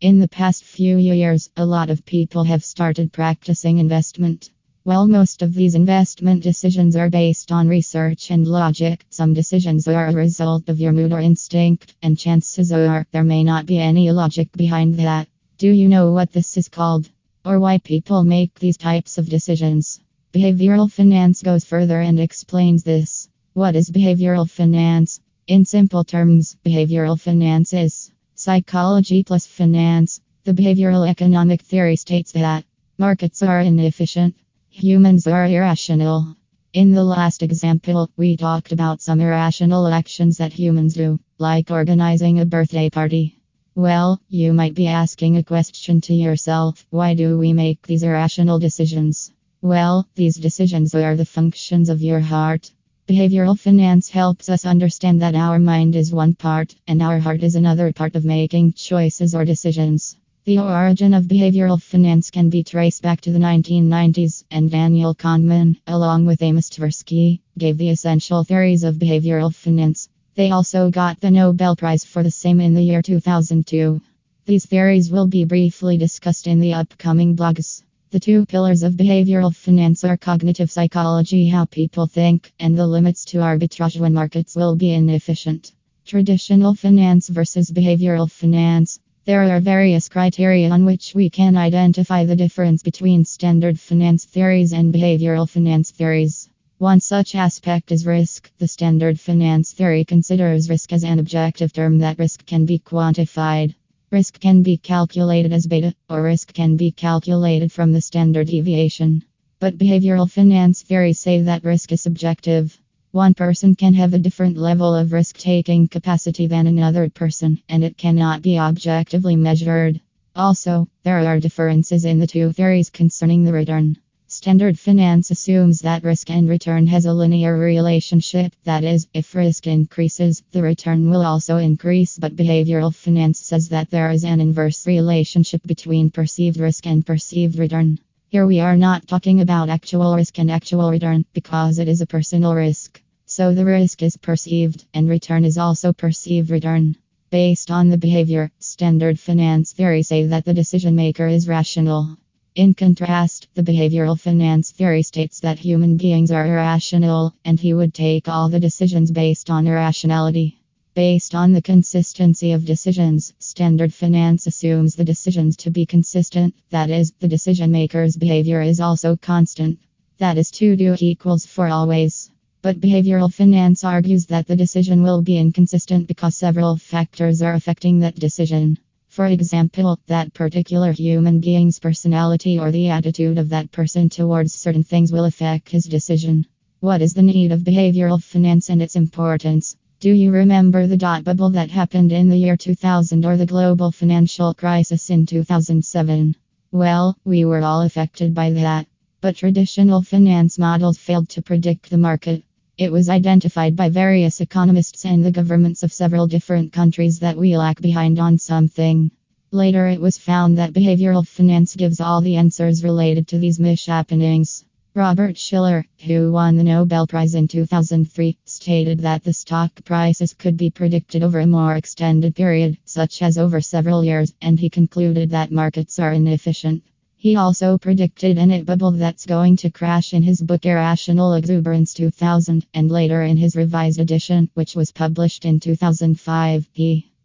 In the past few years, a lot of people have started practicing investment. While most of these investment decisions are based on research and logic, some decisions are a result of your mood or instinct, and chances are there may not be any logic behind that. Do you know what this is called? Or why people make these types of decisions? Behavioral finance goes further and explains this. What is behavioral finance? In simple terms, behavioral finance is psychology plus finance. The behavioral economic theory states that markets are inefficient, humans are irrational. In the last example, we talked about some irrational actions that humans do, like organizing a birthday party. Well, you might be asking a question to yourself why do we make these irrational decisions? Well, these decisions are the functions of your heart. Behavioral finance helps us understand that our mind is one part and our heart is another part of making choices or decisions. The origin of behavioral finance can be traced back to the 1990s, and Daniel Kahneman, along with Amos Tversky, gave the essential theories of behavioral finance. They also got the Nobel Prize for the same in the year 2002. These theories will be briefly discussed in the upcoming blogs. The two pillars of behavioral finance are cognitive psychology, how people think, and the limits to arbitrage when markets will be inefficient. Traditional finance versus behavioral finance. There are various criteria on which we can identify the difference between standard finance theories and behavioral finance theories. One such aspect is risk. The standard finance theory considers risk as an objective term that risk can be quantified. Risk can be calculated as beta, or risk can be calculated from the standard deviation. But behavioral finance theories say that risk is subjective. One person can have a different level of risk taking capacity than another person, and it cannot be objectively measured. Also, there are differences in the two theories concerning the return. Standard finance assumes that risk and return has a linear relationship, that is, if risk increases, the return will also increase. But behavioral finance says that there is an inverse relationship between perceived risk and perceived return. Here we are not talking about actual risk and actual return because it is a personal risk. So the risk is perceived, and return is also perceived return. Based on the behavior, standard finance theory say that the decision maker is rational. In contrast, the behavioral finance theory states that human beings are irrational, and he would take all the decisions based on irrationality. Based on the consistency of decisions, standard finance assumes the decisions to be consistent, that is, the decision maker's behavior is also constant. That is, to do equals for always. But behavioral finance argues that the decision will be inconsistent because several factors are affecting that decision. For example, that particular human being's personality or the attitude of that person towards certain things will affect his decision. What is the need of behavioral finance and its importance? Do you remember the dot bubble that happened in the year 2000 or the global financial crisis in 2007? Well, we were all affected by that. But traditional finance models failed to predict the market. It was identified by various economists and the governments of several different countries that we lag behind on something. Later, it was found that behavioral finance gives all the answers related to these mishappenings. Robert Shiller, who won the Nobel Prize in 2003, stated that the stock prices could be predicted over a more extended period, such as over several years, and he concluded that markets are inefficient. He also predicted an it bubble that's going to crash in his book Irrational Exuberance 2000, and later in his revised edition, which was published in 2005. He